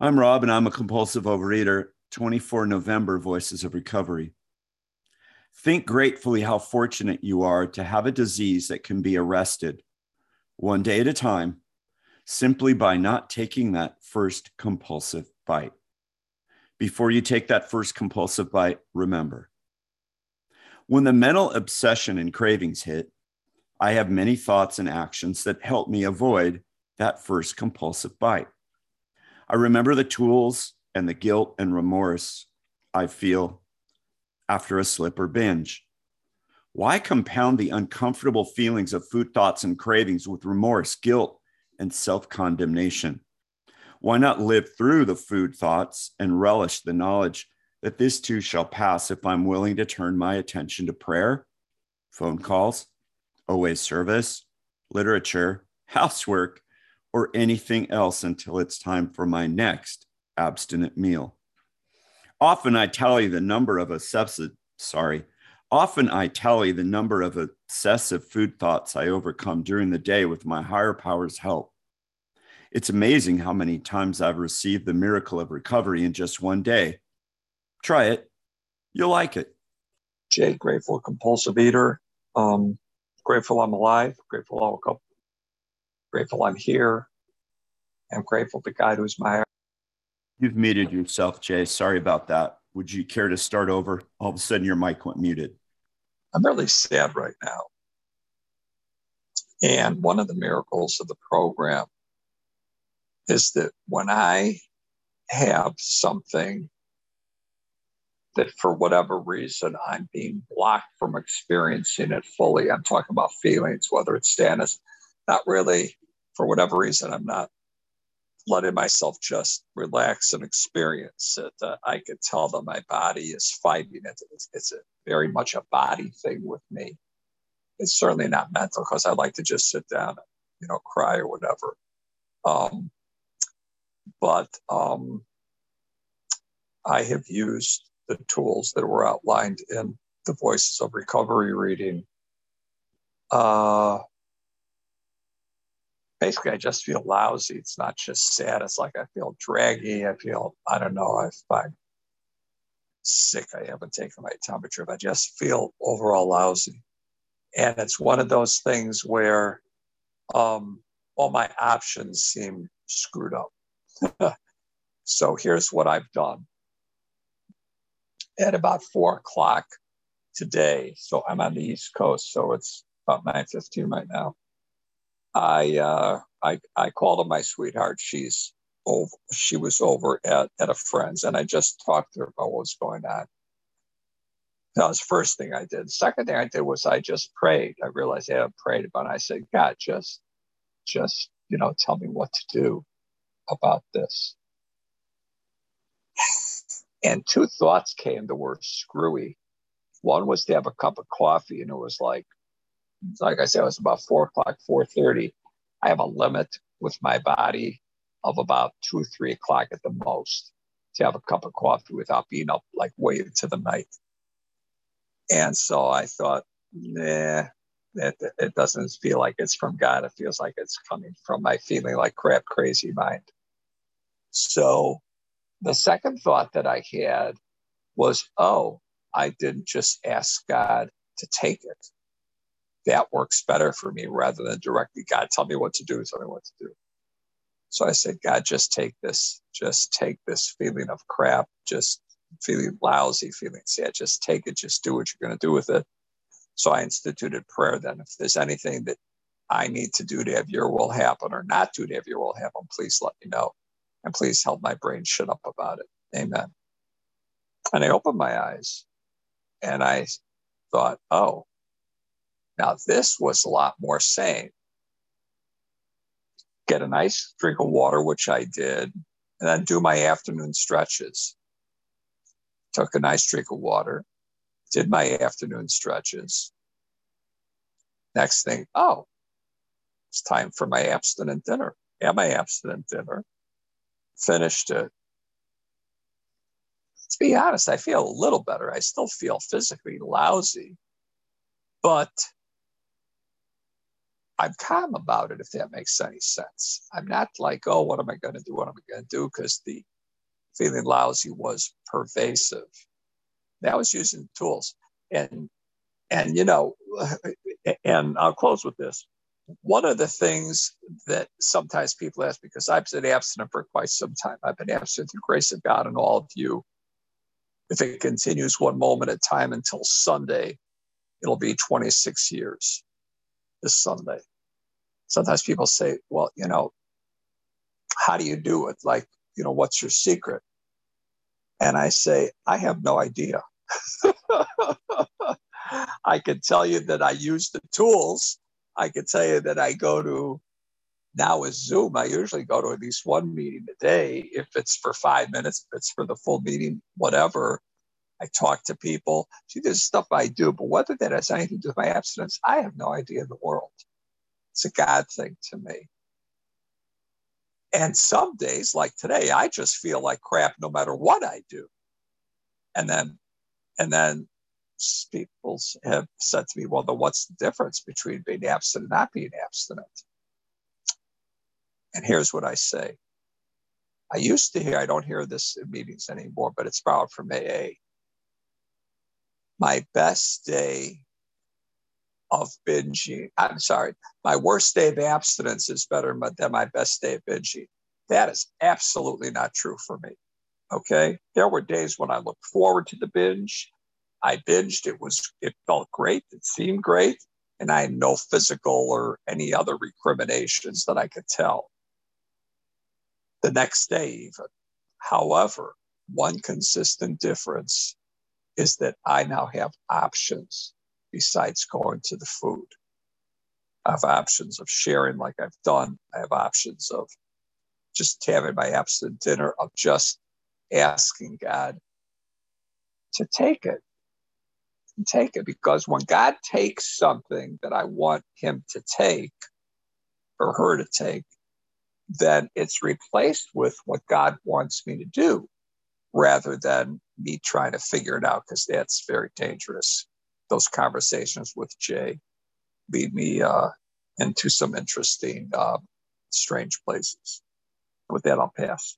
I'm Rob, and I'm a compulsive overeater. 24 November Voices of Recovery. Think gratefully how fortunate you are to have a disease that can be arrested one day at a time simply by not taking that first compulsive bite. Before you take that first compulsive bite, remember when the mental obsession and cravings hit, I have many thoughts and actions that help me avoid that first compulsive bite. I remember the tools and the guilt and remorse I feel after a slip or binge. Why compound the uncomfortable feelings of food thoughts and cravings with remorse, guilt, and self condemnation? Why not live through the food thoughts and relish the knowledge that this too shall pass if I'm willing to turn my attention to prayer, phone calls, OA service, literature, housework, or anything else until it's time for my next abstinent meal. Often I tally the number of obsessive, sorry, often I tally the number of obsessive food thoughts I overcome during the day with my higher power's help. It's amazing how many times I've received the miracle of recovery in just one day. Try it. You'll like it. Jay, grateful compulsive eater. Um, grateful I'm alive. Grateful I woke up. Grateful I'm here. I'm grateful to God who's my You've muted yourself, Jay. Sorry about that. Would you care to start over? All of a sudden, your mic went muted. I'm really sad right now. And one of the miracles of the program is that when I have something that for whatever reason I'm being blocked from experiencing it fully, I'm talking about feelings, whether it's sadness, not really, for whatever reason, I'm not letting myself just relax and experience it. Uh, I could tell that my body is fighting it. It's, it's a, very much a body thing with me. It's certainly not mental because I like to just sit down and, you know, cry or whatever. Um, but um, I have used the tools that were outlined in the Voices of Recovery reading. Uh, basically I just feel lousy. It's not just sad. It's like I feel draggy. I feel, I don't know, if I'm sick, I haven't taken my temperature. But I just feel overall lousy. And it's one of those things where um, all my options seem screwed up. so here's what I've done. At about four o'clock today, so I'm on the East Coast, so it's about 9.15 right now. I uh, I I called her my sweetheart. She's over. She was over at at a friend's, and I just talked to her about what was going on. That was the first thing I did. Second thing I did was I just prayed. I realized I had prayed about it. I said, God, just just you know, tell me what to do about this. And two thoughts came that were screwy. One was to have a cup of coffee, and it was like like I said, it was about four o'clock, four thirty. I have a limit with my body of about two, three o'clock at the most to have a cup of coffee without being up like way into the night. And so I thought, nah, it, it doesn't feel like it's from God. It feels like it's coming from my feeling like crap, crazy mind. So the second thought that I had was, oh, I didn't just ask God to take it that works better for me rather than directly, God, tell me what to do, tell me what to do. So I said, God, just take this, just take this feeling of crap, just feeling lousy, feeling sad, just take it, just do what you're going to do with it. So I instituted prayer then. If there's anything that I need to do to have your will happen or not do to have your will happen, please let me know. And please help my brain shut up about it. Amen. And I opened my eyes and I thought, oh, now, this was a lot more sane. Get a nice drink of water, which I did, and then do my afternoon stretches. Took a nice drink of water, did my afternoon stretches. Next thing, oh, it's time for my abstinent dinner. Had my abstinent dinner, finished it. To be honest, I feel a little better. I still feel physically lousy, but I'm calm about it, if that makes any sense. I'm not like, oh, what am I going to do? What am I going to do? Because the feeling lousy was pervasive. That was using tools. And, and, you know, and I'll close with this. One of the things that sometimes people ask, because I've been abstinent for quite some time, I've been abstinent through grace of God and all of you. If it continues one moment at a time until Sunday, it'll be 26 years this Sunday. Sometimes people say, well, you know, how do you do it? Like, you know, what's your secret? And I say, I have no idea. I can tell you that I use the tools. I can tell you that I go to now with Zoom, I usually go to at least one meeting a day. If it's for five minutes, if it's for the full meeting, whatever. I talk to people. See, there's stuff I do, but whether that has anything to do with my abstinence, I have no idea in the world. It's a God thing to me. And some days, like today, I just feel like crap no matter what I do. And then, and then people have said to me, well, then what's the difference between being abstinent and not being abstinent? And here's what I say. I used to hear, I don't hear this in meetings anymore, but it's borrowed from AA. My best day of binging. I'm sorry, my worst day of abstinence is better than my best day of binging. That is absolutely not true for me. Okay. There were days when I looked forward to the binge. I binged. It was, it felt great. It seemed great. And I had no physical or any other recriminations that I could tell the next day, even. However, one consistent difference is that I now have options besides going to the food. I have options of sharing like I've done. I have options of just having my absent dinner, of just asking God to take it. And take it because when God takes something that I want him to take or her to take, then it's replaced with what God wants me to do rather than me trying to figure it out because that's very dangerous those conversations with Jay lead me uh, into some interesting, uh, strange places. With that, I'll pass.